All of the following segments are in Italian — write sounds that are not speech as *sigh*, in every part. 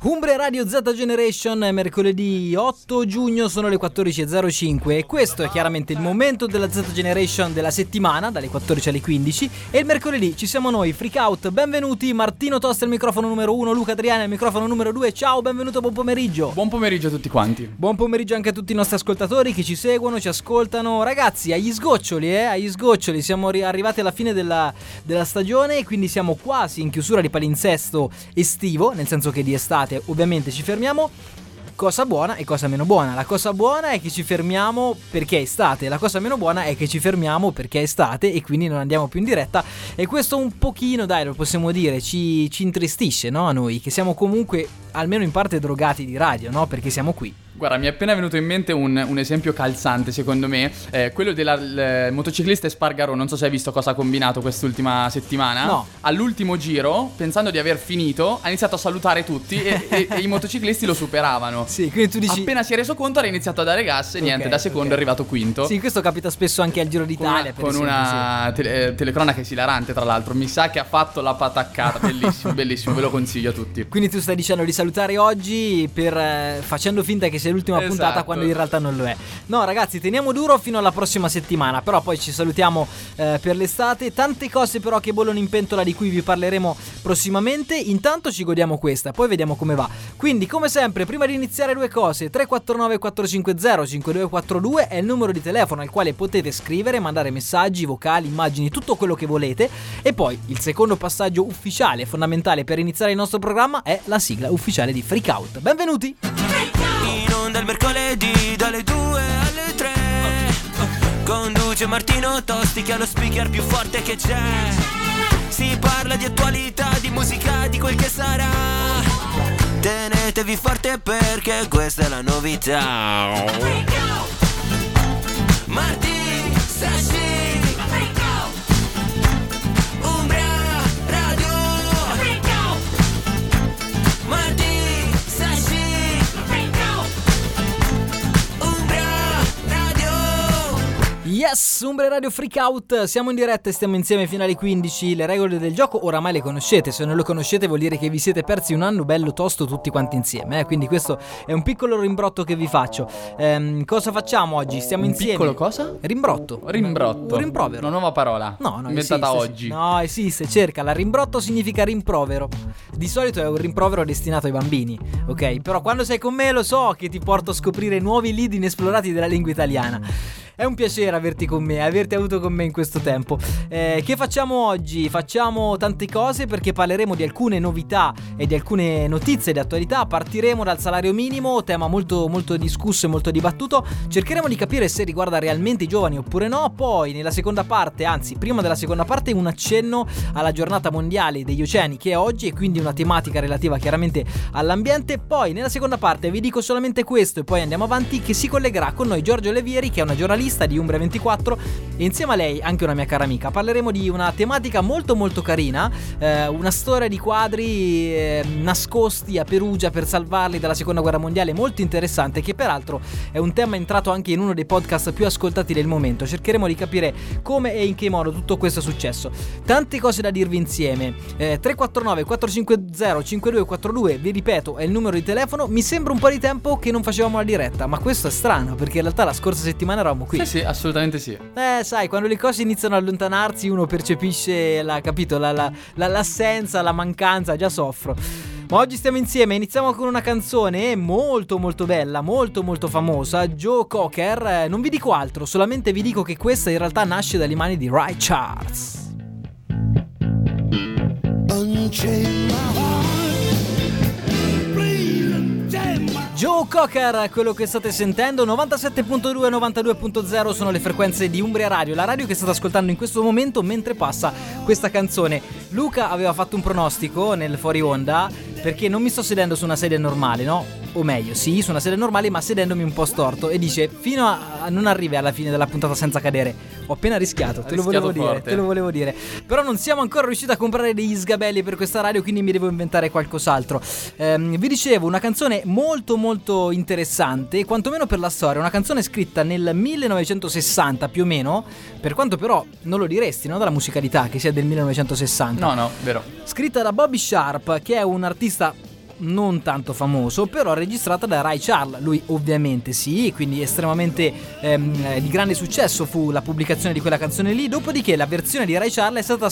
Umbria Radio Z Generation mercoledì 8 giugno, sono le 14.05 e questo è chiaramente il momento della Z Generation della settimana, dalle 14 alle 15 e il mercoledì ci siamo noi, Freak Out, benvenuti, Martino Tosta il microfono numero 1, Luca Adriani il microfono numero 2, ciao, benvenuto, buon pomeriggio. Buon pomeriggio a tutti quanti. Buon pomeriggio anche a tutti i nostri ascoltatori che ci seguono, ci ascoltano. Ragazzi, agli sgoccioli, eh, agli sgoccioli, siamo ri- arrivati alla fine della, della stagione e quindi siamo quasi in chiusura di palinsesto estivo, nel senso che di estate ovviamente ci fermiamo. Cosa buona e cosa meno buona. La cosa buona è che ci fermiamo perché è estate, la cosa meno buona è che ci fermiamo perché è estate e quindi non andiamo più in diretta. E questo un pochino, dai, lo possiamo dire, ci, ci intristisce, no? A noi, che siamo comunque almeno in parte drogati di radio, no? Perché siamo qui. Guarda, mi è appena venuto in mente un, un esempio calzante, secondo me. Eh, quello del motociclista Espargaro. Non so se hai visto cosa ha combinato quest'ultima settimana. No. All'ultimo giro, pensando di aver finito, ha iniziato a salutare tutti e, *laughs* e- e i motociclisti lo superavano. Sì, quindi tu dici... Appena si è reso conto, ha iniziato a dare gas e niente, Ok, da secondo ok. è arrivato quinto. Sì, questo capita spesso anche al Giro Con d'Italia. con esempio, una tele- eh, telecronaca esilarante, tra l'altro. Mi sa che ha fatto la pataccata. Bellissimo, *laughs* bellissimo, ve lo consiglio a tutti. Quindi tu stai dicendo di salutare oggi per, eh, facendo finta che sia l'ultima Esatto. puntata quando in realtà non lo è. No, ragazzi, teniamo duro fino alla prossima settimana. Però poi ci salutiamo eh, per l'estate. Tante cose però che bollono in pentola di cui vi parleremo prossimamente. Intanto ci godiamo questa, poi vediamo come va. Quindi, come sempre, prima di iniziare due cose, 349 450 5242 è il numero di telefono al quale potete scrivere, mandare messaggi, vocali, immagini, tutto quello che volete. E poi il secondo passaggio ufficiale, fondamentale per iniziare il nostro programma è la sigla ufficiale di Freak Out. Benvenuti! Il mercoledì dalle 2 alle 3 Conduce Martino Tosti che ha lo speaker più forte che c'è. Si parla di attualità, di musica, di quel che sarà. Tenetevi forte perché questa è la novità. Martì, Sashi Yes, Umbre Radio Freak Out, siamo in diretta e stiamo insieme fino alle 15. Le regole del gioco oramai le conoscete, se non le conoscete vuol dire che vi siete persi un anno bello tosto tutti quanti insieme, eh? quindi questo è un piccolo rimbrotto che vi faccio. Ehm, cosa facciamo oggi? Stiamo Un insieme. piccolo cosa? Rimbrotto. Rimbrottto. Un rimprovero. Una nuova parola. No, no, Inventata esiste, oggi. No, esiste, cercala. Rimbotto significa rimprovero. Di solito è un rimprovero destinato ai bambini, ok? Però quando sei con me lo so che ti porto a scoprire nuovi lidi inesplorati della lingua italiana. È un piacere averti con me, averti avuto con me in questo tempo. Eh, che facciamo oggi? Facciamo tante cose perché parleremo di alcune novità e di alcune notizie di attualità. Partiremo dal salario minimo, tema molto, molto discusso e molto dibattuto. Cercheremo di capire se riguarda realmente i giovani oppure no. Poi, nella seconda parte, anzi, prima della seconda parte, un accenno alla giornata mondiale degli oceani che è oggi e quindi una tematica relativa chiaramente all'ambiente. Poi, nella seconda parte, vi dico solamente questo e poi andiamo avanti, che si collegherà con noi Giorgio Levieri, che è una giornalista di Umbria 24 e insieme a lei anche una mia cara amica. Parleremo di una tematica molto molto carina, eh, una storia di quadri eh, nascosti a Perugia per salvarli dalla seconda guerra mondiale molto interessante che peraltro è un tema entrato anche in uno dei podcast più ascoltati del momento. Cercheremo di capire come e in che modo tutto questo è successo. Tante cose da dirvi insieme. Eh, 349 450 5242, vi ripeto, è il numero di telefono. Mi sembra un po' di tempo che non facevamo la diretta, ma questo è strano perché in realtà la scorsa settimana eravamo qui. Sì, sì, assolutamente sì. Eh, sai, quando le cose iniziano ad allontanarsi, uno percepisce la, capito, la- la- la- l'assenza, la mancanza, già soffro. Ma oggi stiamo insieme, iniziamo con una canzone molto molto bella, molto molto famosa, Joe Cocker. Eh, Non vi dico altro, solamente vi dico che questa in realtà nasce dalle mani di Ray Charles. Joe Cocker, quello che state sentendo, 97.2 e 92.0 sono le frequenze di Umbria Radio, la radio che state ascoltando in questo momento mentre passa questa canzone. Luca aveva fatto un pronostico nel fuori onda perché non mi sto sedendo su una sedia normale, no? O meglio, sì, su una sedia normale, ma sedendomi un po' storto. E dice: Fino a, non arrivi alla fine della puntata senza cadere. Ho appena rischiato, te lo volevo dire. Te lo volevo dire. Però non siamo ancora riusciti a comprare degli sgabelli per questa radio, quindi mi devo inventare qualcos'altro. Ehm, vi dicevo, una canzone molto molto molto interessante, quantomeno per la storia, una canzone scritta nel 1960 più o meno, per quanto però non lo diresti, no? Dalla musicalità che sia del 1960. No, no, vero. Scritta da Bobby Sharp, che è un artista non tanto famoso, però registrata da Ray Charles. Lui ovviamente sì, quindi estremamente ehm, di grande successo fu la pubblicazione di quella canzone lì, dopodiché la versione di Ray Charles è stata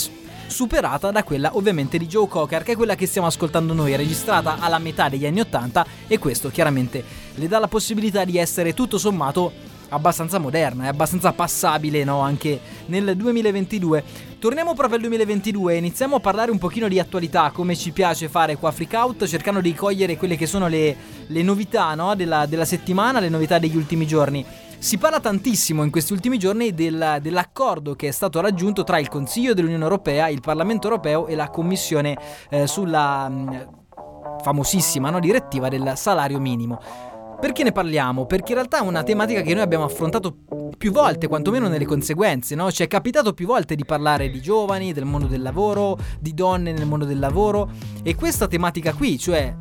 superata da quella ovviamente di Joe Cocker, che è quella che stiamo ascoltando noi, registrata alla metà degli anni 80 e questo chiaramente le dà la possibilità di essere tutto sommato abbastanza moderna, è abbastanza passabile no? anche nel 2022. Torniamo proprio al 2022 e iniziamo a parlare un pochino di attualità, come ci piace fare qua a Freak Out, cercando di cogliere quelle che sono le, le novità no? della, della settimana, le novità degli ultimi giorni. Si parla tantissimo in questi ultimi giorni del, dell'accordo che è stato raggiunto tra il Consiglio dell'Unione Europea, il Parlamento Europeo e la Commissione eh, sulla mh, famosissima no, direttiva del salario minimo. Perché ne parliamo? Perché in realtà è una tematica che noi abbiamo affrontato più volte, quantomeno nelle conseguenze, no? Ci è capitato più volte di parlare di giovani, del mondo del lavoro, di donne nel mondo del lavoro e questa tematica qui, cioè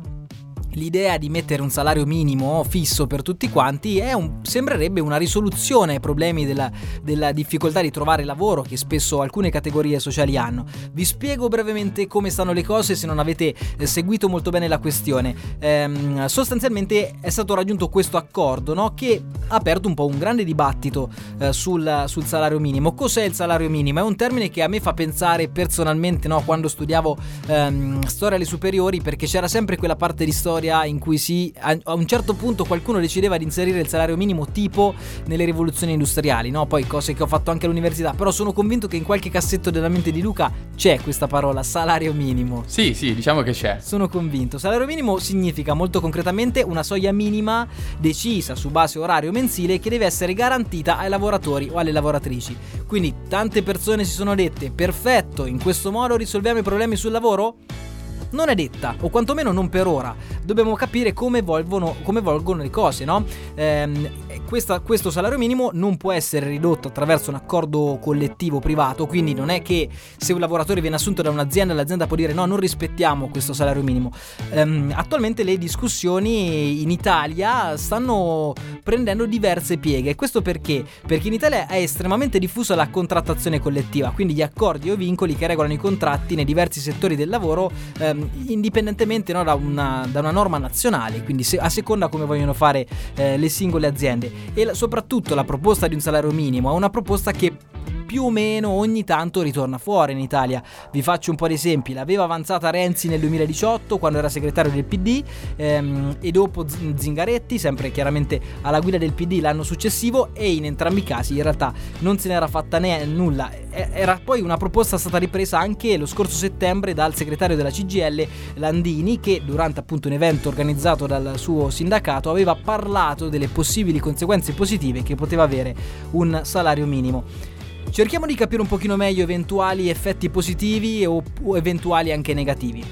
l'idea di mettere un salario minimo fisso per tutti quanti un, sembrerebbe una risoluzione ai problemi della, della, difficoltà di trovare lavoro che spesso alcune categorie sociali hanno. Vi spiego brevemente come stanno le cose se non avete eh, seguito molto bene la questione. Ehm, sostanzialmente è stato raggiunto questo accordo no, che ha aperto un po' un grande dibattito eh, sul, sul, salario minimo. Cos'è il salario minimo? È un termine che a me fa pensare personalmente no, quando studiavo ehm, storia alle superiori perché c'era sempre quella parte di storia storia in cui si, a, a, un certo punto qualcuno decideva di inserire il salario minimo tipo nelle rivoluzioni industriali, no? Poi cose che ho fatto anche all'università, però sono convinto che in qualche cassetto della mente di Luca c'è questa parola, salario minimo. Sì, sì, diciamo che c'è. Sono convinto. Salario minimo significa molto concretamente una soglia minima decisa su base orario mensile che deve essere garantita ai lavoratori o alle lavoratrici. Quindi tante persone si sono dette, perfetto, in questo modo risolviamo i problemi sul lavoro? Non è detta, o quantomeno non per ora. Dobbiamo capire come, volvono, come volgono le cose, no? Ehm, questa, questo salario minimo non può essere ridotto attraverso un accordo collettivo privato, quindi non è che se un lavoratore viene assunto da un'azienda, l'azienda può dire no, non rispettiamo questo salario minimo. Ehm, attualmente le discussioni in Italia stanno prendendo diverse pieghe. Questo perché? Perché in Italia è estremamente diffusa la contrattazione collettiva, quindi gli accordi o vincoli che regolano i contratti nei diversi settori del lavoro, ehm, indipendentemente no, da, una, da, una, norma nazionale, quindi se, a seconda come vogliono fare eh, le singole aziende. E la, soprattutto la proposta di un salario minimo è una proposta che più o meno ogni tanto ritorna fuori in Italia. Vi faccio un po' di esempi. L'aveva avanzata Renzi nel 2018 quando era segretario del PD ehm, e dopo Zingaretti, sempre chiaramente alla guida del PD l'anno successivo e in entrambi i casi in realtà non se n'era fatta né nulla. Era poi una proposta stata ripresa anche lo scorso settembre dal segretario della CGL Landini che durante appunto un evento organizzato dal suo sindacato aveva parlato delle possibili conseguenze positive che poteva avere un salario minimo. Cerchiamo di capire un pochino meglio eventuali effetti positivi o, eventuali anche negativi.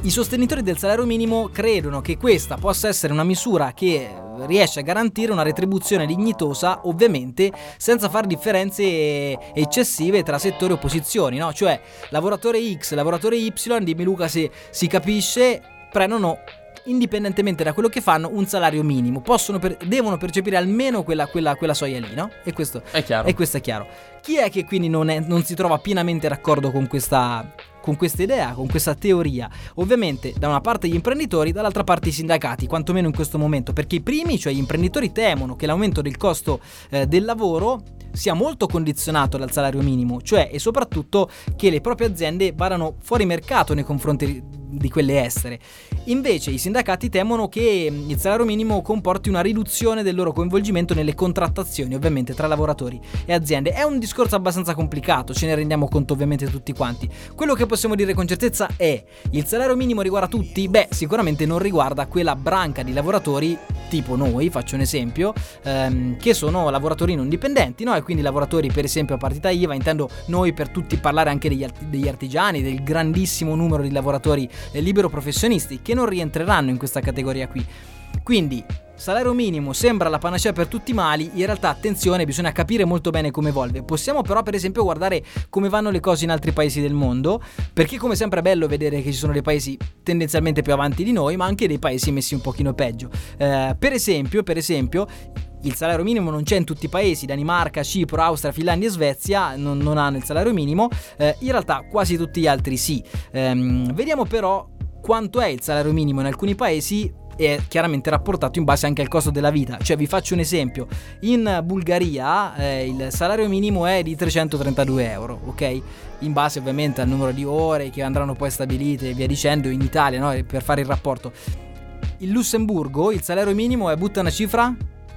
I sostenitori del salario minimo credono che questa possa essere una misura che riesce a garantire una retribuzione dignitosa, ovviamente senza fare differenze eccessive tra settori o posizioni, no? Cioè, lavoratore X, lavoratore Y, dimmi Luca se si capisce, prendono indipendentemente da quello che fanno, un salario minimo. Per, devono percepire almeno quella, quella, quella, soglia lì, no? E questo è chiaro. E questo è chiaro. Chi è che quindi non, è, non si trova pienamente d'accordo con questa, con questa idea, con questa teoria. Ovviamente da una parte gli imprenditori, dall'altra parte i sindacati, quantomeno in questo momento, perché i primi, cioè gli imprenditori, temono che l'aumento del costo eh, del lavoro sia molto condizionato dal salario minimo, cioè e soprattutto che le proprie aziende vadano fuori mercato nei confronti di quelle estere. Invece i sindacati temono che il salario minimo comporti una riduzione del loro coinvolgimento nelle contrattazioni, ovviamente tra lavoratori e aziende. È un discorso abbastanza complicato, ce ne rendiamo conto ovviamente tutti quanti. Quello che possiamo dire con certezza è il salario minimo riguarda tutti? Beh, sicuramente non riguarda quella branca di lavoratori tipo noi, faccio un esempio, ehm, che sono lavoratori non dipendenti, no? E quindi lavoratori per esempio a partita IVA, intendo noi per tutti parlare anche degli, art- degli artigiani, del grandissimo numero di lavoratori libero professionisti che non rientreranno in questa categoria qui. Quindi salario minimo sembra la panacea per tutti i mali, in realtà attenzione, bisogna capire molto bene come evolve. Possiamo però per esempio guardare come vanno le cose in altri paesi del mondo, perché come sempre è bello vedere che ci sono dei paesi tendenzialmente più avanti di noi, ma anche dei paesi messi un pochino peggio. Eh, per esempio, per esempio, il salario minimo non c'è in tutti i paesi, Danimarca, Cipro, Austria, Finlandia e Svezia non, non hanno il salario minimo, eh, in realtà quasi tutti gli altri sì. Ehm, vediamo però quanto è il salario minimo in alcuni paesi è chiaramente rapportato in base anche al costo della vita. Cioè, vi faccio un esempio: in Bulgaria eh, il salario minimo è di 332 euro, ok? In base ovviamente al numero di ore che andranno poi stabilite e via dicendo. In Italia, no? Per fare il rapporto. In Lussemburgo il salario minimo è butta una cifra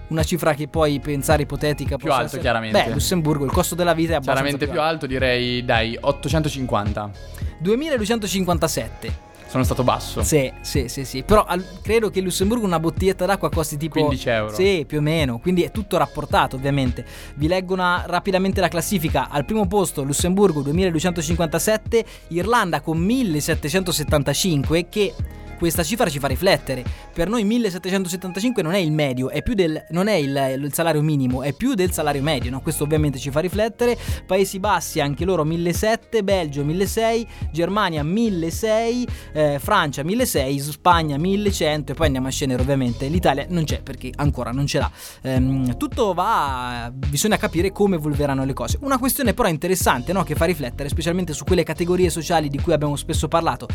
una cifra che puoi pensare ipotetica. Più alto, essere... chiaramente. Beh, Lussemburgo, il costo della vita è abbastanza Chiaramente più alto, direi, dai, 850. 2257. Sono stato basso. Sì, sì, sì, sì. Però al- credo che in Lussemburgo una bottiglietta d'acqua costi tipo 15 euro. Sì, più o meno. Quindi è tutto rapportato, ovviamente. Vi leggo una- rapidamente la classifica. Al primo posto Lussemburgo 2257, Irlanda con 1775 che questa cifra ci fa riflettere. Per noi 1775 non è il medio, è del, non è il, il salario minimo, è più del salario medio. No? Questo ovviamente ci fa riflettere. Paesi Bassi anche loro 1700, Belgio 1600, Germania 1600, eh, Francia 1600, Spagna 1100 e poi andiamo a scendere ovviamente. L'Italia non c'è perché ancora non ce l'ha. Ehm, tutto va, bisogna capire come evolveranno le cose. Una questione però interessante no? che fa riflettere specialmente su quelle categorie sociali di cui abbiamo spesso parlato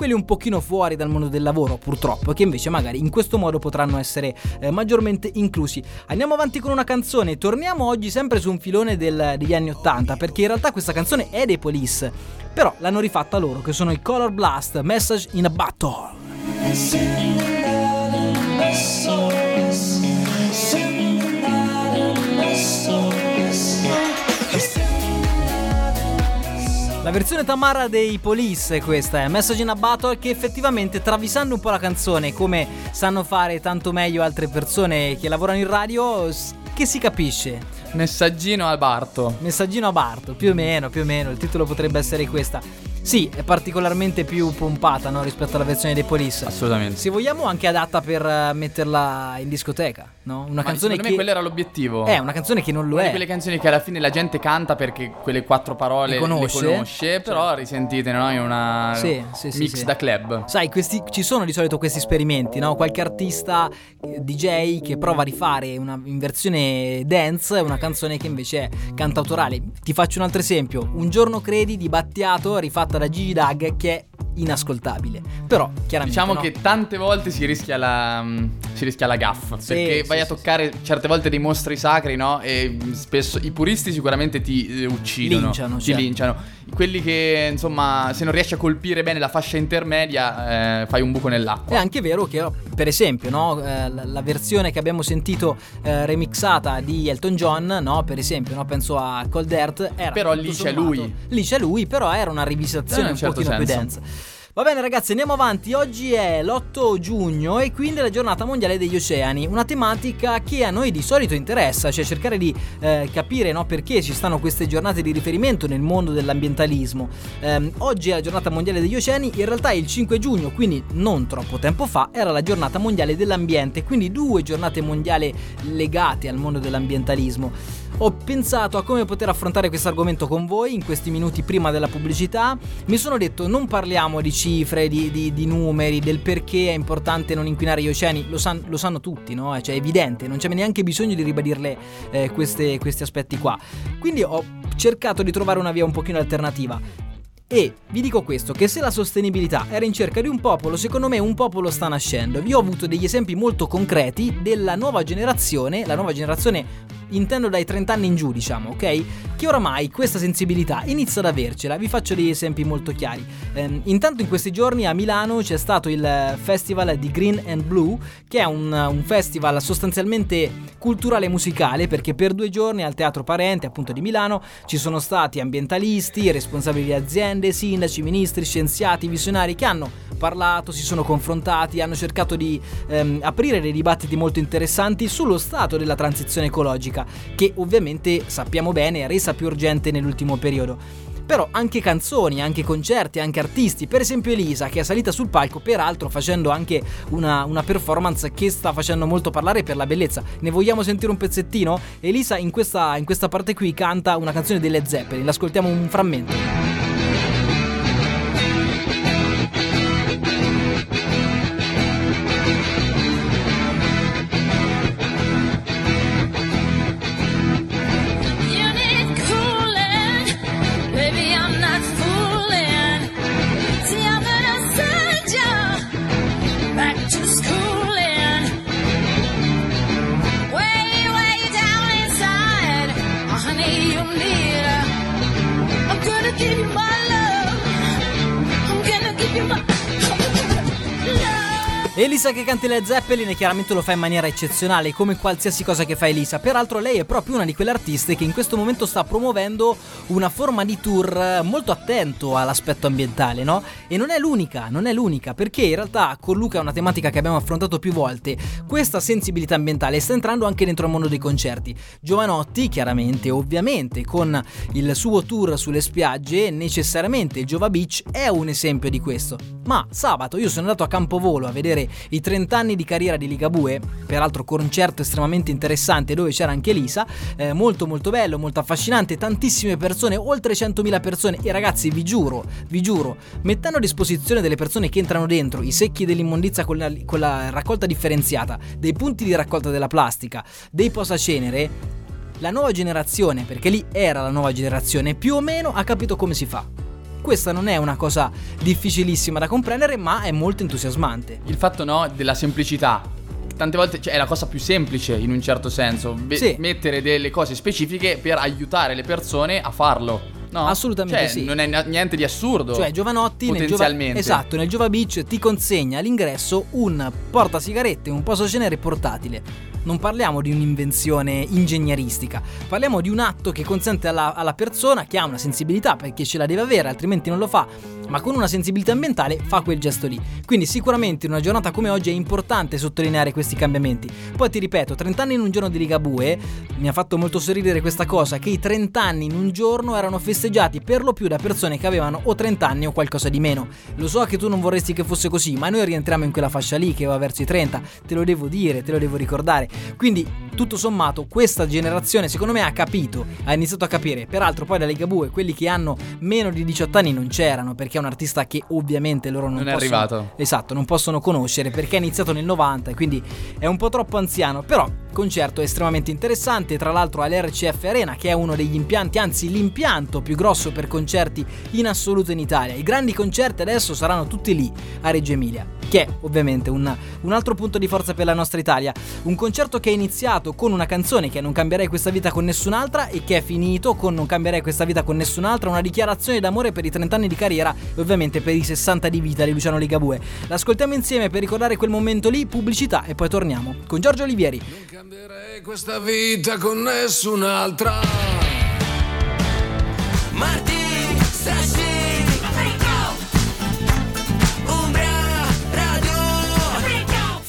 quelli un pochino fuori dal mondo del lavoro purtroppo, che invece magari in questo modo potranno essere eh, maggiormente inclusi. Andiamo avanti con una canzone, torniamo oggi sempre su un filone del, degli anni 80, perché in realtà questa canzone è dei Police, però l'hanno rifatta loro, che sono i Color Blast, Message in a Battle. La versione Tamara dei Police questa è Message in a Battle che effettivamente travisando un po' la canzone come sanno fare tanto meglio altre persone che lavorano in radio che si capisce. Messaggino al Barto. Messaggino a Barto, più o meno, più o meno, il titolo potrebbe essere questa. Sì, è particolarmente più pompata no, rispetto alla versione dei Police. Assolutamente. Se vogliamo anche adatta per eh, metterla in discoteca, no? Una Ma canzone secondo che me quello era l'obiettivo. è una canzone che non lo Una di è. quelle canzoni che alla fine la gente canta perché quelle quattro parole Le conosce. conosce, però risentite no? in una Sì, sì, sì, mix sì. da club. Sai, questi, ci sono di solito questi esperimenti, no? Qualche artista eh, DJ che prova a rifare una, in versione dance una canzone che invece è cantautorale. Ti faccio un altro esempio: Un giorno credi di Battiato rifatta da Gigi Dag che è inascoltabile. Però, chiaramente. Diciamo no? che tante volte si rischia la, mm, si rischia la gaffa. Sì, perché sì, vai a sì, toccare certe volte dei mostri sacri, no? E spesso i puristi sicuramente ti eh, uccidono. Linciano, Ti certo. linciano. Quelli che, insomma, se non riesci a colpire bene la fascia intermedia, eh, fai un buco È nell'acqua. anche vero che, per esempio, no, eh, la, versione che abbiamo sentito eh, remixata di Elton John, no, per esempio, no, penso a Cold Earth, era Però lì c'è sommato- lui. Lì c'è lui, però era una rivisitazione Eh, un certo pochino più senso. densa. Va bene ragazzi, andiamo avanti. Oggi è l'8 giugno e quindi è la giornata mondiale degli oceani, una tematica che a noi di solito interessa, cioè cercare di eh, capire no, perché ci stanno queste giornate di riferimento nel mondo dell'ambientalismo. Ehm, oggi è la giornata mondiale degli oceani, in realtà il 5 giugno, quindi non troppo tempo fa, era la giornata mondiale dell'ambiente, quindi due giornate mondiali legate al mondo dell'ambientalismo. Ho pensato a come poter affrontare questo argomento con voi in questi minuti prima della pubblicità. Mi sono detto non parliamo di cifre, di, di- di numeri, del perché è importante non inquinare gli oceani, lo, san- lo sanno tutti, no? Cioè è evidente, non c'è neanche bisogno di ribadirle eh, queste- questi aspetti qua. Quindi ho cercato di trovare una via un pochino alternativa. E vi dico questo, che se la sostenibilità era in cerca di un popolo, secondo me un popolo sta nascendo. Vi ho avuto degli esempi molto concreti della nuova generazione, la nuova generazione intendo dai 30 anni in giù, diciamo, ok? Che oramai questa sensibilità inizia ad avercela. Vi faccio degli esempi molto chiari. Ehm, intanto in questi giorni a Milano c'è stato il festival di Green and Blue, che è un, un festival sostanzialmente culturale e musicale, perché per due giorni al Teatro Parente, appunto di Milano, ci sono stati ambientalisti, responsabili di aziende, sindaci, ministri, scienziati, visionari che hanno parlato, si sono confrontati, hanno cercato di ehm, aprire dei dibattiti molto interessanti sullo stato della transizione ecologica, che ovviamente sappiamo bene è resa più urgente nell'ultimo periodo. però anche canzoni, anche concerti, anche artisti, per esempio Elisa che è salita sul palco, peraltro facendo anche una, una performance che sta facendo molto parlare per la bellezza. Ne vogliamo sentire un pezzettino? Elisa in questa, in questa parte qui canta una canzone delle Zeppelin, l'ascoltiamo un frammento. Elisa che canta le Zeppelin e chiaramente lo fa in maniera eccezionale, come qualsiasi cosa che fa Elisa. Peraltro lei è proprio una di quelle artiste che in questo momento sta promuovendo una forma di tour molto attento all'aspetto ambientale, no? E non è l'unica, non è l'unica, perché in realtà con Luca è una tematica che abbiamo affrontato più volte. Questa sensibilità ambientale sta entrando anche dentro il mondo dei concerti. Giovanotti, chiaramente, ovviamente, con il suo tour sulle spiagge, necessariamente Giova Beach è un esempio di questo. Ma sabato io sono andato a Campovolo a vedere i 30 anni di carriera di Ligabue, peraltro concerto estremamente interessante dove c'era anche Lisa, eh, molto molto bello, molto affascinante, tantissime persone, oltre 100.000 persone e ragazzi vi giuro, vi giuro, mettendo a disposizione delle persone che entrano dentro i secchi dell'immondizia con la, con la raccolta differenziata, dei punti di raccolta della plastica, dei posacenere, la nuova generazione, perché lì era la nuova generazione, più o meno ha capito come si fa. Questa non è una cosa difficilissima da comprendere, ma è molto entusiasmante. Il fatto no della semplicità. Tante volte cioè, è la cosa più semplice in un certo senso. Be- Sì. Mettere delle cose specifiche per aiutare le persone a farlo. No? Assolutamente Cioè, sì. Non è niente di assurdo. Cioè, Giovanotti nel Giova, Potenzialmente. esatto, nel Giova Beach ti consegna all'ingresso un portasigarette, un posacenere portatile. Non parliamo di un'invenzione ingegneristica, parliamo di un atto che consente alla, alla persona che ha una sensibilità, perché ce la deve avere, altrimenti non lo fa, ma con una sensibilità ambientale fa quel gesto lì. Quindi sicuramente in una giornata come oggi è importante sottolineare questi cambiamenti. Poi ti ripeto, 30 anni in un giorno di Ligabue, mi ha fatto molto sorridere questa cosa, che i 30 anni in un giorno erano festeggiati per lo più da persone che avevano o 30 anni o qualcosa di meno. Lo so che tu non vorresti che fosse così, ma noi rientriamo in quella fascia lì che va verso i 30, te lo devo dire, te lo devo ricordare. Quindi, tutto sommato, questa generazione secondo me ha capito, ha iniziato a capire. Peraltro poi da Ligabue quelli che hanno meno di 18 anni non c'erano, perché è un artista che ovviamente loro non, Non è possono- arrivato. Esatto, non possono conoscere perché è iniziato nel 90 e quindi è un po' troppo anziano, però concerto estremamente interessante, tra l'altro all'RCF Arena che è uno degli impianti, anzi l'impianto più grosso per concerti in assoluto in Italia. I grandi concerti adesso saranno tutti lì a Reggio Emilia, che è ovviamente un, un altro punto di forza per la nostra Italia. Un concerto che è iniziato con una canzone che è Non cambierei questa vita con nessun'altra e che è finito con Non cambierei questa vita con nessun'altra, una dichiarazione d'amore per i 30 anni di carriera e ovviamente per i 60 di vita di Luciano Ligabue. L'ascoltiamo insieme per ricordare quel momento lì, pubblicità e poi torniamo con Giorgio Olivieri. Cambierei questa vita con nessun'altra. Marti,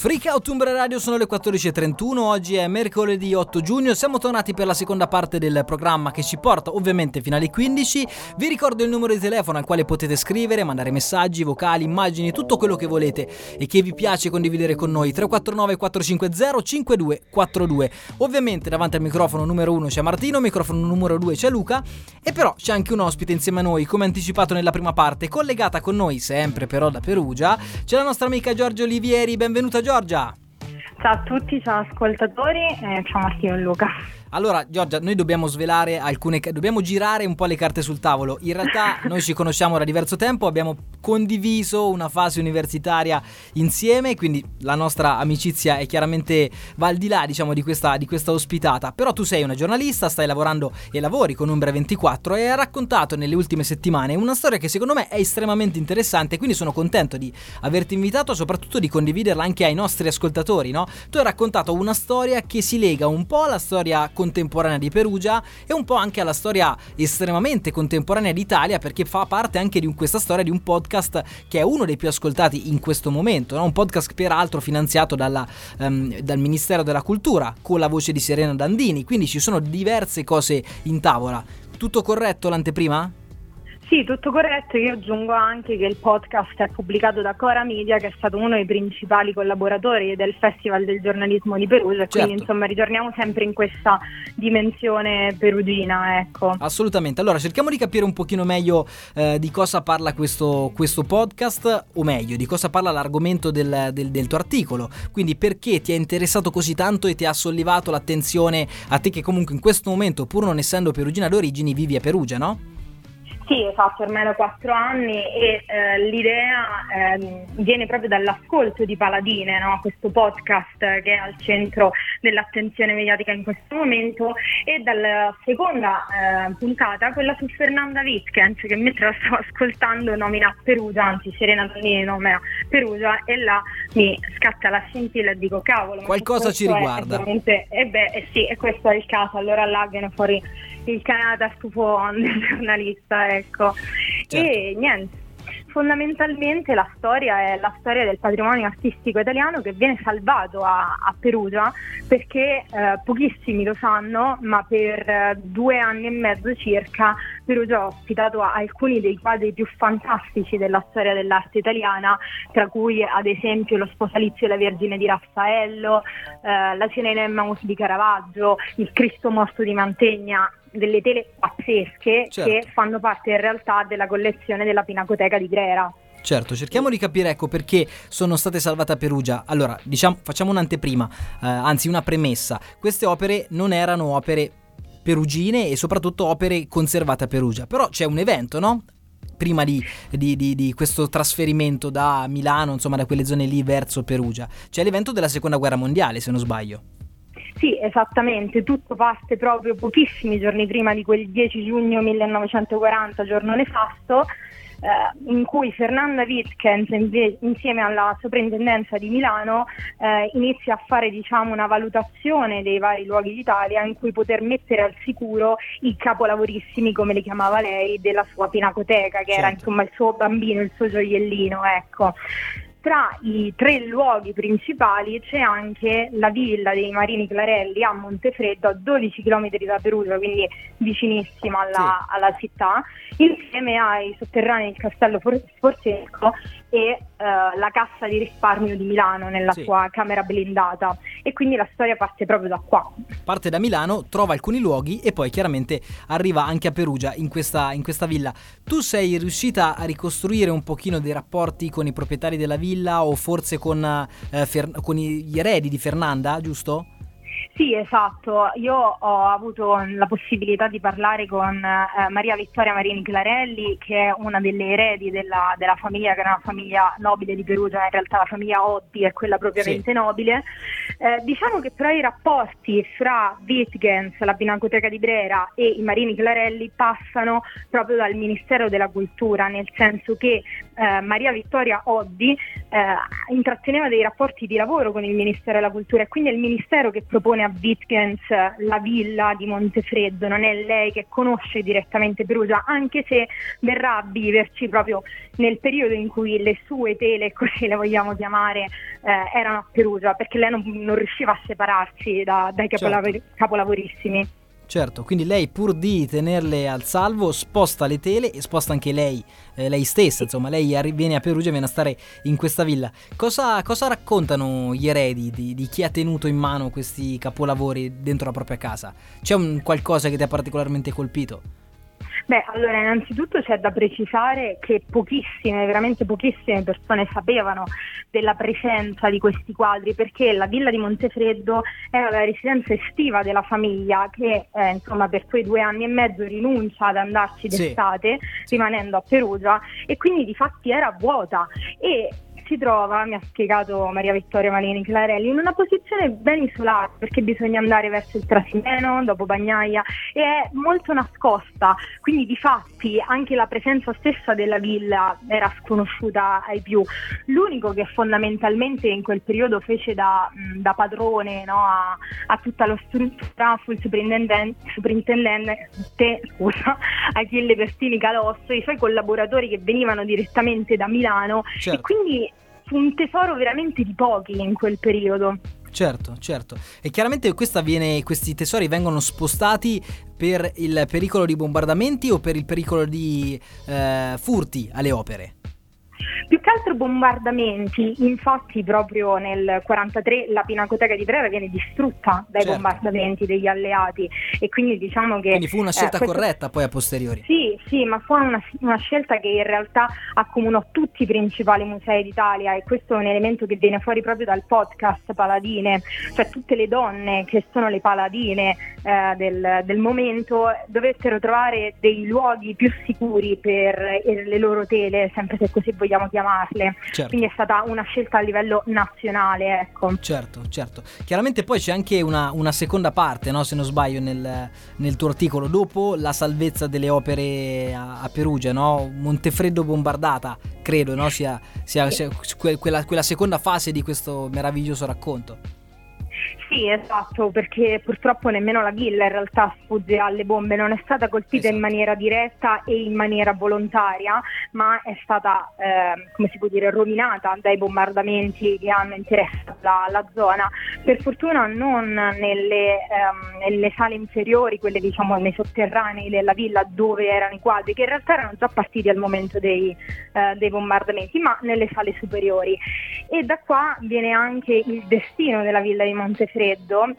Freak Out Umbra Radio sono le 14.31, oggi è mercoledì 8 giugno, siamo tornati per la seconda parte del programma che ci porta ovviamente fino alle 15. Vi ricordo il numero di telefono al quale potete scrivere, mandare messaggi, vocali, immagini, tutto quello che volete e che vi piace condividere con noi. 349 450 5242. Ovviamente davanti al microfono numero 1 c'è Martino, microfono numero 2 c'è Luca e però c'è anche un ospite insieme a noi, come anticipato nella prima parte, collegata con noi sempre però da Perugia, c'è la nostra amica Giorgia Olivieri, benvenuta Giorgia. Ciao a tutti, ciao ascoltatori, e ciao Martino e Luca. Allora, Giorgia, noi dobbiamo svelare alcune. dobbiamo girare un po' le carte sul tavolo. In realtà, *laughs* noi ci conosciamo da diverso tempo, abbiamo condiviso una fase universitaria insieme, quindi la nostra amicizia è chiaramente va al di là, diciamo, di questa, di questa ospitata. Però tu sei una giornalista, stai lavorando e lavori con Umbra 24 e hai raccontato nelle ultime settimane una storia che secondo me è estremamente interessante. Quindi sono contento di averti invitato, soprattutto di condividerla anche ai nostri ascoltatori, no? Tu hai raccontato una storia che si lega un po' alla storia contemporanea di Perugia e un po' anche alla storia estremamente contemporanea d'Italia perché fa parte anche di questa storia di un podcast che è uno dei più ascoltati in questo momento, no? un podcast peraltro finanziato dalla, ehm, dal Ministero della Cultura con la voce di Serena Dandini, quindi ci sono diverse cose in tavola. Tutto corretto l'anteprima? Sì, tutto corretto. Io aggiungo anche che il podcast è pubblicato da Cora Media, che è stato uno dei principali collaboratori del Festival del giornalismo di Perugia. Certo. Quindi, insomma, ritorniamo sempre in questa dimensione perugina, ecco. Assolutamente. Allora, cerchiamo di capire un pochino meglio eh, di cosa parla questo, questo podcast, o meglio, di cosa parla l'argomento del, del- del tuo articolo. Quindi, perché ti è interessato così tanto e ti ha sollevato l'attenzione a te che comunque in questo momento, pur non essendo perugina d'origini, vivi a Perugia, no? Sì, esatto, ormai da quattro anni e eh, l'idea ehm, viene proprio dall'ascolto di Paladine, no? questo podcast che è al centro dell'attenzione mediatica in questo momento e dalla seconda eh, puntata, quella su Fernanda Wittgens che mentre la stavo ascoltando nomina Perugia, anzi Serena Tonini nomina Perugia e là mi scatta la scintilla e dico cavolo. Qualcosa ci è riguarda." E beh, eh sì, e questo è il caso, allora là viene fuori il Canada stufo del giornalista, ecco. Certo. E niente, fondamentalmente la storia è la storia del patrimonio artistico italiano che viene salvato a, a Perugia perché eh, pochissimi lo sanno, ma per eh, due anni e mezzo circa Perugia ha ospitato alcuni dei quadri più fantastici della storia dell'arte italiana, tra cui ad esempio lo sposalizio della Vergine di Raffaello, eh, la Cena in Emmaus di Caravaggio, il Cristo morto di Mantegna, delle tele pazzesche Certo. che fanno parte in realtà della collezione della Pinacoteca di Grera. Certo, cerchiamo di capire ecco perché sono state salvate a Perugia. Allora, diciamo, facciamo un'anteprima, eh, anzi una premessa. Queste opere non erano opere perugine e soprattutto opere conservate a Perugia. Però c'è un evento, no? Prima di, di- di- di questo trasferimento da Milano, insomma da quelle zone lì verso Perugia. C'è l'evento della seconda guerra mondiale, se non sbaglio. Sì, esattamente, tutto parte proprio pochissimi giorni prima di quel 10 giugno 1940, giorno nefasto, eh, in cui Fernanda Wittgens insieme alla soprintendenza di Milano eh, inizia a fare diciamo, una valutazione dei vari luoghi d'Italia in cui poter mettere al sicuro i capolavorissimi, come li chiamava lei, della sua pinacoteca, che era Certo. insomma il suo bambino, il suo gioiellino, ecco. Tra i tre luoghi principali c'è anche la villa dei Marini Clarelli a Montefreddo, a 12 km da Perugia, quindi vicinissima alla, alla città, insieme ai sotterranei del castello For- Sforzesco e eh, la cassa di risparmio di Milano nella Sì. sua camera blindata. E quindi la storia parte proprio da qua. Parte da Milano, trova alcuni luoghi e poi chiaramente arriva anche a Perugia in questa, in questa villa. Tu sei riuscita a ricostruire un pochino dei rapporti con i proprietari della villa o forse con, eh, Fer- con gli eredi di Fernanda, giusto? Sì, esatto. Io ho avuto la possibilità di parlare con eh, Maria Vittoria Marini Clarelli, che è una delle eredi della, della famiglia, che è una famiglia nobile di Perugia, in realtà la famiglia Oddi è quella propriamente nobile. Eh, diciamo che però i rapporti fra Wittgens, la Pinacoteca di Brera e i Marini Clarelli passano proprio dal Ministero della Cultura, nel senso che eh, Maria Vittoria Oddi eh, intratteneva dei rapporti di lavoro con il Ministero della Cultura e quindi è il Ministero che propone a Wittgens la villa di Montefreddo, non è lei che conosce direttamente Perugia, anche se verrà a viverci proprio nel periodo in cui le sue tele, *laughs* così le vogliamo chiamare, eh, erano a Perugia, perché lei non, non riusciva a separarsi da- dai capolav- capolavorissimi. Certo, quindi lei pur di tenerle al salvo sposta le tele e sposta anche lei, eh, lei stessa, insomma, lei arri- viene a Perugia e viene a stare in questa villa. Cosa, cosa raccontano gli eredi di, di chi ha tenuto in mano questi capolavori dentro la propria casa? C'è un qualcosa che ti ha particolarmente colpito? Beh, allora innanzitutto c'è da precisare che pochissime, veramente pochissime persone sapevano della presenza di questi quadri perché la villa di Montefreddo era la residenza estiva della famiglia che eh, insomma per quei due anni e mezzo rinuncia ad andarci Sì. d'estate rimanendo a Perugia e quindi di fatti era vuota e si trova, mi ha spiegato Maria Vittoria Malini Clarelli, in una posizione ben isolata perché bisogna andare verso il Trasimeno, dopo Bagnaia e è molto nascosta, quindi di fatti anche la presenza stessa della villa era sconosciuta ai più. L'unico che fondamentalmente in quel periodo fece da, da padrone no, a, a tutta la struttura fu il superintendente, superintendente scusa, *laughs* Achille Pertini Calosso, i suoi collaboratori che venivano direttamente da Milano Certo. e quindi un tesoro veramente di pochi in quel periodo. Certo, certo. E chiaramente viene, questi tesori vengono spostati per il pericolo di bombardamenti o per il pericolo di eh, furti alle opere? Più che altro bombardamenti, infatti proprio nel 43 la Pinacoteca di Brera viene distrutta dai Certo. bombardamenti degli alleati e quindi diciamo che... Quindi fu una scelta eh, questo- corretta poi a posteriori. Sì, sì, ma fu una, una scelta che in realtà accomunò tutti i principali musei d'Italia e questo è un elemento che viene fuori proprio dal podcast Paladine, cioè tutte le donne che sono le paladine eh, del, del momento dovettero trovare dei luoghi più sicuri per eh, le loro tele, sempre se così vogliamo chiamarle. Certo. Quindi è stata una scelta a livello nazionale, ecco. Certo, certo. Chiaramente poi c'è anche una, una seconda parte, no? se non sbaglio, nel, nel tuo articolo, dopo la salvezza delle opere a, a Perugia, no? Montefreddo bombardata, credo, no? sia, sia- sia que- quella, quella seconda fase di questo meraviglioso racconto. Sì, esatto, perché purtroppo nemmeno la villa in realtà sfugge alle bombe, non è stata colpita in Esatto. maniera diretta e in maniera volontaria, ma è stata, eh, come si può dire, rovinata dai bombardamenti che hanno interessato la, la zona. Per fortuna non nelle, ehm, nelle sale inferiori, quelle diciamo nei sotterranei della villa dove erano i quadri, che in realtà erano già partiti al momento dei, eh, dei bombardamenti, ma nelle sale superiori. E da qua viene anche il destino della villa di Montefreddo,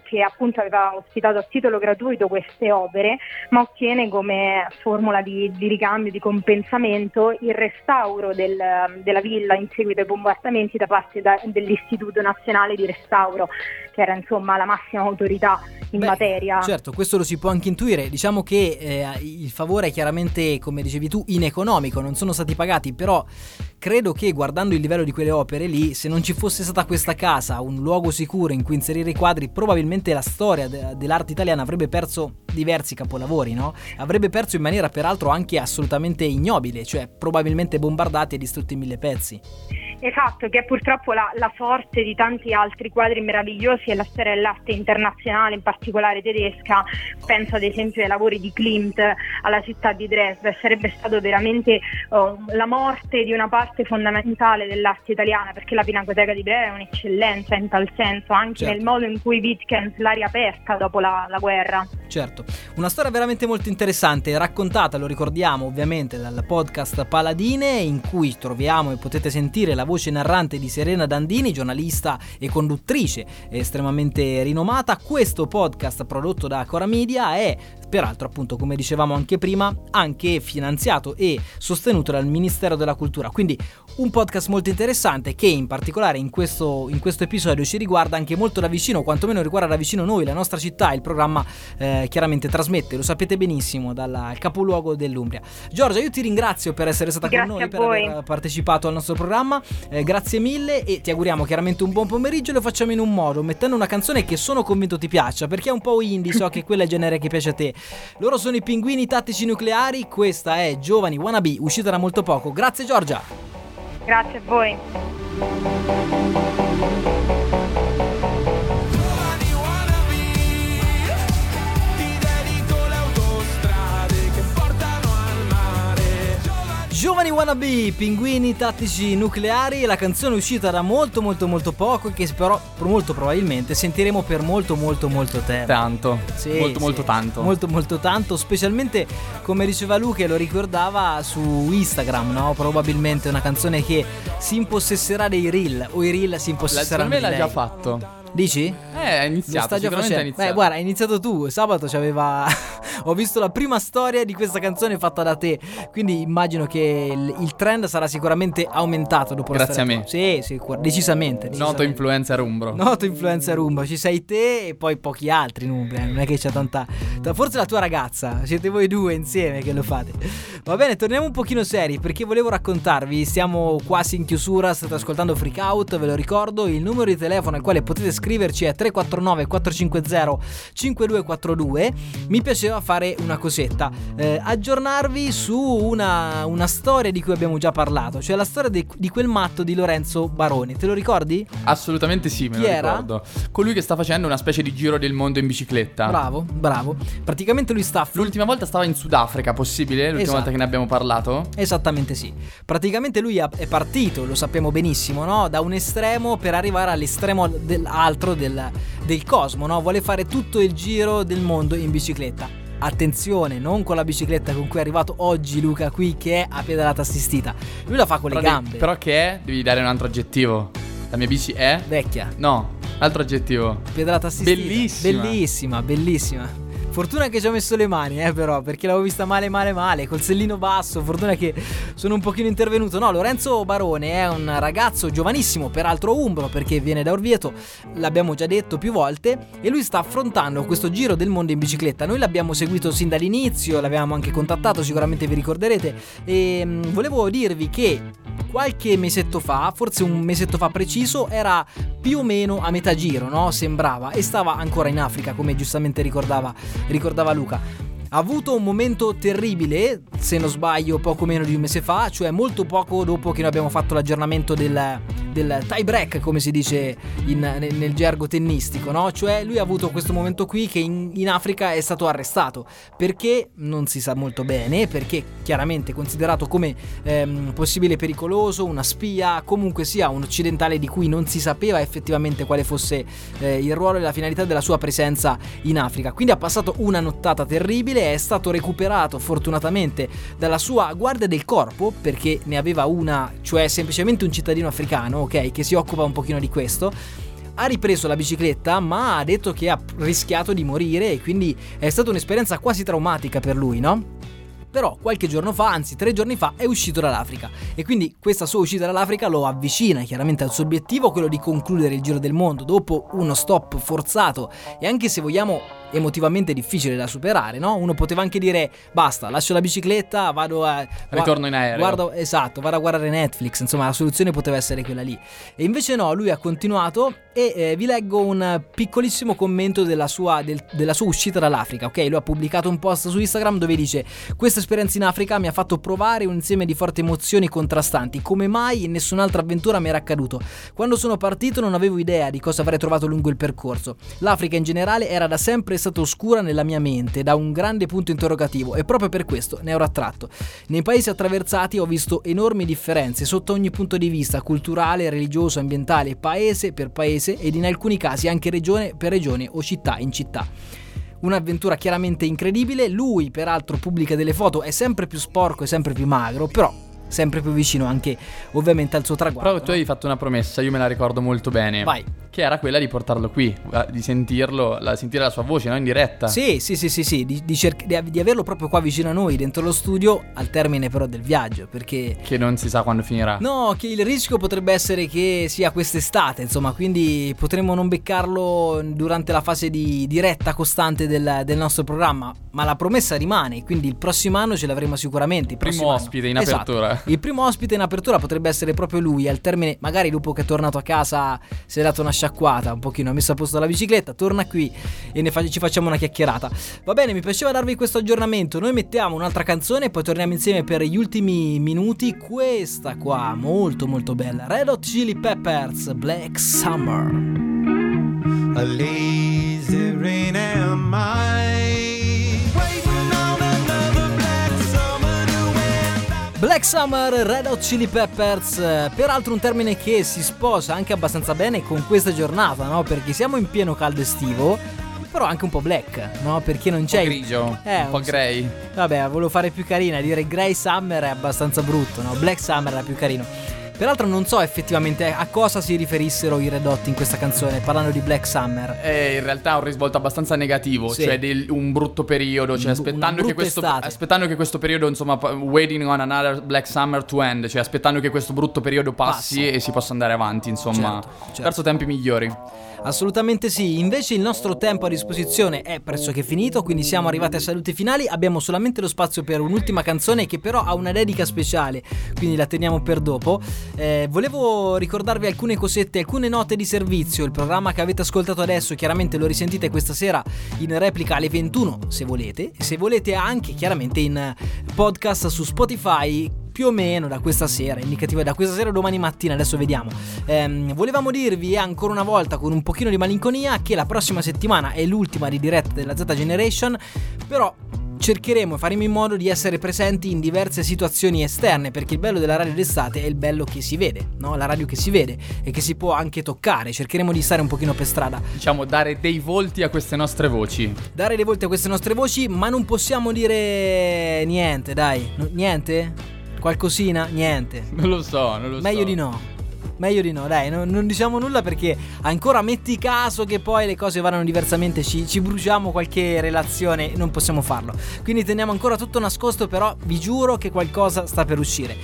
che appunto aveva ospitato a titolo gratuito queste opere, ma ottiene come formula di, di ricambio, di compensamento, il restauro del- della villa in seguito ai bombardamenti da parte da- dell'Istituto Nazionale di Restauro, che era insomma la massima autorità in Beh, materia. Certo, questo lo si può anche intuire. Diciamo che eh, il favore è chiaramente, come dicevi tu, ineconomico, non sono stati pagati, però credo che guardando il livello di quelle opere lì, se non ci fosse stata questa casa, un luogo sicuro in cui inserire i quadri, probabilmente la storia de- dell'arte italiana avrebbe perso diversi capolavori, no? Avrebbe perso in maniera peraltro anche assolutamente ignobile, cioè probabilmente bombardati e distrutti in mille pezzi. Esatto, che è purtroppo la, la sorte di tanti altri quadri meravigliosi e la storia dell'arte internazionale, in particolare tedesca. Penso ad esempio ai lavori di Klimt alla città di Dresda. Sarebbe stato veramente oh, la morte di una parte fondamentale dell'arte italiana, perché la Pinacoteca di Brera è un'eccellenza in tal senso, anche Certo. nel modo in cui Wittgens l'ha riaperta dopo la, la guerra. Certo, una storia veramente molto interessante, raccontata, lo ricordiamo ovviamente, dal podcast Paladine, in cui troviamo e potete sentire la voce narrante di Serena Dandini, giornalista e conduttrice estremamente rinomata. Questo podcast prodotto da Cora Media è, peraltro appunto come dicevamo anche prima, anche finanziato e sostenuto dal Ministero della Cultura. Quindi un podcast molto interessante che in particolare in questo, in questo episodio ci riguarda anche molto da vicino, quantomeno riguarda da vicino noi, la nostra città, il programma eh, chiaramente trasmette, lo sapete benissimo, dal capoluogo dell'Umbria. Giorgia, io ti ringrazio per essere stata Grazie con noi, per voi. aver partecipato al nostro programma, Eh, grazie mille e ti auguriamo chiaramente un buon pomeriggio e lo facciamo in un modo, mettendo una canzone che sono convinto ti piaccia, perché è un po' indie, so che quella è il genere che piace a te. Loro sono i pinguini tattici nucleari, questa è Giovani Wannabe, uscita da molto poco. Grazie Giorgia! Grazie a voi. Giovani Wannabe, pinguini tattici nucleari, la canzone uscita da molto molto molto poco e che però molto probabilmente sentiremo per molto molto molto tempo. Tanto. Sì, molto, sì, molto tanto. Molto molto tanto, specialmente come diceva Luca e lo ricordava su Instagram, no? Probabilmente una canzone che si impossesserà dei reel o i reel si impossesseranno secondo me di l'ha lei. già fatto. Dici? Eh, è Lo iniziato. sta già facendo. Beh, guarda, hai iniziato tu. Sabato c'aveva. Ho visto la prima storia di questa canzone fatta da te. Quindi immagino che il, il trend sarà sicuramente aumentato dopo la Grazie a me. Sì, sì, guarda, decisamente. Noto decisamente. influencer umbro. Noto influencer Rumba, ci sei te e poi pochi altri in Umbria, non è che c'è tanta... Forse la tua ragazza, siete voi due insieme che lo fate. Va bene, torniamo un pochino seri perché volevo raccontarvi, siamo quasi in chiusura, state ascoltando Freak Out, ve lo ricordo, il numero di telefono al quale potete scriverci è 349 450 5242. Mi piaceva fare una cosetta, eh, aggiornarvi su una, una storia di cui abbiamo già parlato, cioè la storia de- di quel matto di Lorenzo Baroni. Te lo ricordi? Assolutamente sì, me Chi lo era? ricordo. Colui che sta facendo una specie di giro del mondo in bicicletta. Bravo, bravo. Praticamente lui sta L'ultima volta stava in Sudafrica, possibile? L'ultima Esatto. volta che ne abbiamo parlato? Esattamente sì. Praticamente lui è partito, lo sappiamo benissimo, no? Da un estremo per arrivare all'estremo del- altro del, del cosmo, no? Vuole fare tutto il giro del mondo in bicicletta. Attenzione, non con la bicicletta con cui è arrivato oggi Luca qui che è a pedalata assistita. Lui la fa con le Però, devi- gambe. però che è? Devi dare un altro aggettivo. La mia bici è? Vecchia, No, altro aggettivo. pedalata assistita. Bellissima. Bellissima, bellissima. Fortuna che ci ho messo le mani, eh, però, perché l'avevo vista male, male, male, col sellino basso. Fortuna che sono un pochino intervenuto. No, Lorenzo Barone è un ragazzo giovanissimo, peraltro umbro, perché viene da Orvieto, l'abbiamo già detto più volte, e lui sta affrontando questo giro del mondo in bicicletta. Noi l'abbiamo seguito sin dall'inizio, l'avevamo anche contattato, sicuramente vi ricorderete, e mh, volevo dirvi che qualche mesetto fa, forse un mesetto fa preciso, era più o meno a metà giro, no? Sembrava, e stava ancora in Africa, come giustamente ricordava, ricordava Luca. Ha avuto un momento terribile, se non sbaglio, poco meno di un mese fa, cioè molto poco dopo che noi abbiamo fatto l'aggiornamento del, del tie break, come si dice in- nel, nel gergo tennistico, no? Cioè lui ha avuto questo momento qui che in, in Africa è stato arrestato, perché non si sa molto bene, perché chiaramente considerato come ehm, possibile pericoloso, una spia, comunque sia un occidentale di cui non si sapeva effettivamente quale fosse eh, il ruolo e la finalità della sua presenza in Africa. Quindi ha passato una nottata terribile, è stato recuperato fortunatamente dalla sua guardia del corpo, perché ne aveva una, cioè semplicemente un cittadino africano, ok, che si occupa un pochino di questo. Ha ripreso la bicicletta, ma ha detto che ha rischiato di morire e quindi è stata un'esperienza quasi traumatica per lui, no? Però qualche giorno fa, anzi tre giorni fa, è uscito dall'Africa e quindi questa sua uscita dall'Africa lo avvicina chiaramente al suo obiettivo, quello di concludere il giro del mondo dopo uno stop forzato e anche se vogliamo emotivamente difficile da superare, no? Uno poteva anche dire basta, lascio la bicicletta, vado a... Ritorno in aereo. Guardo, esatto, vado a guardare Netflix, insomma la soluzione poteva essere quella lì. E invece no, lui ha continuato e eh, vi leggo un piccolissimo commento della sua, del- della sua uscita dall'Africa, ok? Lui ha pubblicato un post su Instagram dove dice questa esperienza in Africa mi ha fatto provare un insieme di forti emozioni contrastanti, come mai in nessun'altra avventura mi era accaduto. Quando sono partito non avevo idea di cosa avrei trovato lungo il percorso. L'Africa in generale era da sempre stata oscura nella mia mente, da un grande punto interrogativo e proprio per questo ne ero attratto. Nei paesi attraversati ho visto enormi differenze sotto ogni punto di vista, culturale, religioso, ambientale, paese per paese ed in alcuni casi anche regione per regione o città in città. Un'avventura chiaramente incredibile, lui peraltro pubblica delle foto, è sempre più sporco e sempre più magro, però sempre più vicino anche ovviamente al suo traguardo. Però tu no? hai fatto una promessa, io me la ricordo molto bene. Vai. Che era quella di portarlo qui, di sentirlo, la, sentire la sua voce, no? In diretta. Sì, sì, sì, sì, sì, di, di cerc- di- averlo proprio qua vicino a noi, dentro lo studio, al termine però del viaggio, perché... Che non si sa quando finirà. No, che il rischio potrebbe essere che sia quest'estate, insomma, quindi potremmo non beccarlo durante la fase di diretta costante del, del nostro programma, ma la promessa rimane, quindi il prossimo anno ce l'avremo sicuramente. Il Primo anno. ospite in Esatto. apertura. Il primo ospite in apertura potrebbe essere proprio lui, al termine, magari dopo che è tornato a casa, si è dato una sciacquata, un pochino, ha messo a posto la bicicletta, torna qui e fa- ci facciamo una chiacchierata. Va bene, mi piaceva darvi questo aggiornamento, noi mettiamo un'altra canzone e poi torniamo insieme per gli ultimi minuti, questa qua, molto molto bella, Red Hot Chili Peppers, Black Summer. A lazy rain am I Black Summer, Red Hot Chili Peppers, eh, peraltro un termine che si sposa anche abbastanza bene con questa giornata, no? Perché siamo in pieno caldo estivo, però anche un po' black, no? Perché non Un c'è... po' grigio, Eh, un po' un- grey. Vabbè, volevo fare più carina, dire Grey Summer è abbastanza brutto, no? Black Summer era più carino. Peraltro non so effettivamente a cosa si riferissero i Red Hot in questa canzone, parlando di Black Summer. È in realtà un risvolto abbastanza negativo, Sì. cioè del- un brutto periodo, cioè aspettando che, questo, aspettando che questo periodo, insomma, waiting on another Black Summer to end, cioè aspettando che questo brutto periodo passi Passi. e si possa andare avanti, insomma, Certo, certo. verso tempi migliori. Assolutamente sì, invece il nostro tempo a disposizione è pressoché finito, quindi siamo arrivati ai saluti finali, abbiamo solamente lo spazio per un'ultima canzone che però ha una dedica speciale, quindi la teniamo per dopo. Eh, volevo ricordarvi alcune cosette, alcune note di servizio. Il programma che avete ascoltato adesso, chiaramente lo risentite questa sera in replica alle 21, se volete. Se volete anche, chiaramente, in podcast su Spotify più o meno da questa sera, indicativa da questa sera o domani mattina, adesso vediamo. Ehm, volevamo dirvi ancora una volta con un pochino di malinconia che la prossima settimana è l'ultima di diretta della Z Generation, però cercheremo e faremo in modo di essere presenti in diverse situazioni esterne, perché il bello della radio d'estate è il bello che si vede, no? La radio che si vede e che si può anche toccare. Cercheremo di stare un pochino per strada. Diciamo, dare dei volti a queste nostre voci. Dare le volte a queste nostre voci, ma non possiamo dire niente, dai. Niente? Qualcosina? Niente. *laughs* Non lo so, non lo so. Meglio di no. Meglio di no, dai, non, non diciamo nulla perché ancora metti caso che poi le cose vadano diversamente, ci, ci bruciamo qualche relazione, non possiamo farlo. Quindi teniamo ancora tutto nascosto, però vi giuro che qualcosa sta per uscire.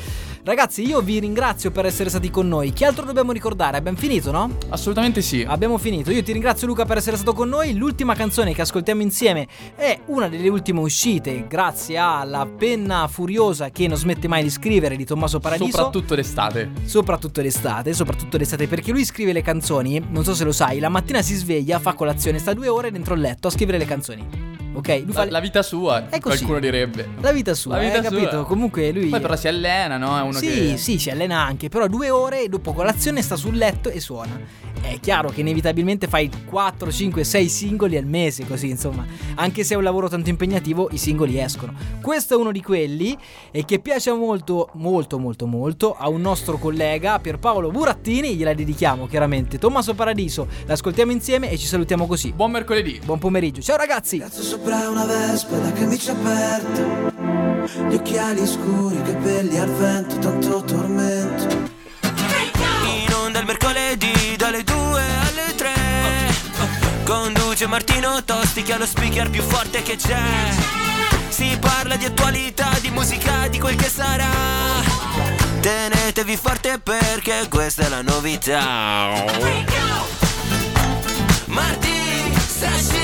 Ragazzi, io vi ringrazio per essere stati con noi. Che altro dobbiamo ricordare? Abbiamo finito, no? Assolutamente sì. Abbiamo finito. Io ti ringrazio Luca per essere stato con noi. L'ultima canzone che ascoltiamo insieme è una delle ultime uscite, grazie alla penna furiosa che non smette mai di scrivere di Tommaso Paradiso. Soprattutto d'estate. Soprattutto l'estate, soprattutto l'estate, perché lui scrive le canzoni, non so se lo sai, la mattina si sveglia, fa colazione, sta due ore dentro il letto a scrivere le canzoni. Ok? Lui fa La, le- la vita sua, È così. qualcuno direbbe. la vita sua, La vita hai capito? sua. Comunque lui Poi però si allena, no? È uno sì, che... sì, si allena anche, però due ore dopo colazione sta sul letto e suona. È chiaro che inevitabilmente fai 4, 5, 6 singoli al mese, così insomma. Anche se è un lavoro tanto impegnativo, i singoli escono. Questo è uno di quelli e che piace molto, molto, molto, molto a un nostro collega, Pierpaolo Burattini, gliela dedichiamo chiaramente. Tommaso Paradiso, l'ascoltiamo insieme e ci salutiamo così. Buon mercoledì. Buon pomeriggio, ciao ragazzi! Cazzo sopra una vespa da camicia aperta Gli occhiali scuri, capelli al vento, tanto tormento Lucio Martino Tosti che ha lo speaker più forte che c'è. Si parla di attualità, di musica, di quel che sarà. Tenetevi forte perché questa è la novità. Martini, Sashi